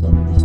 Cierra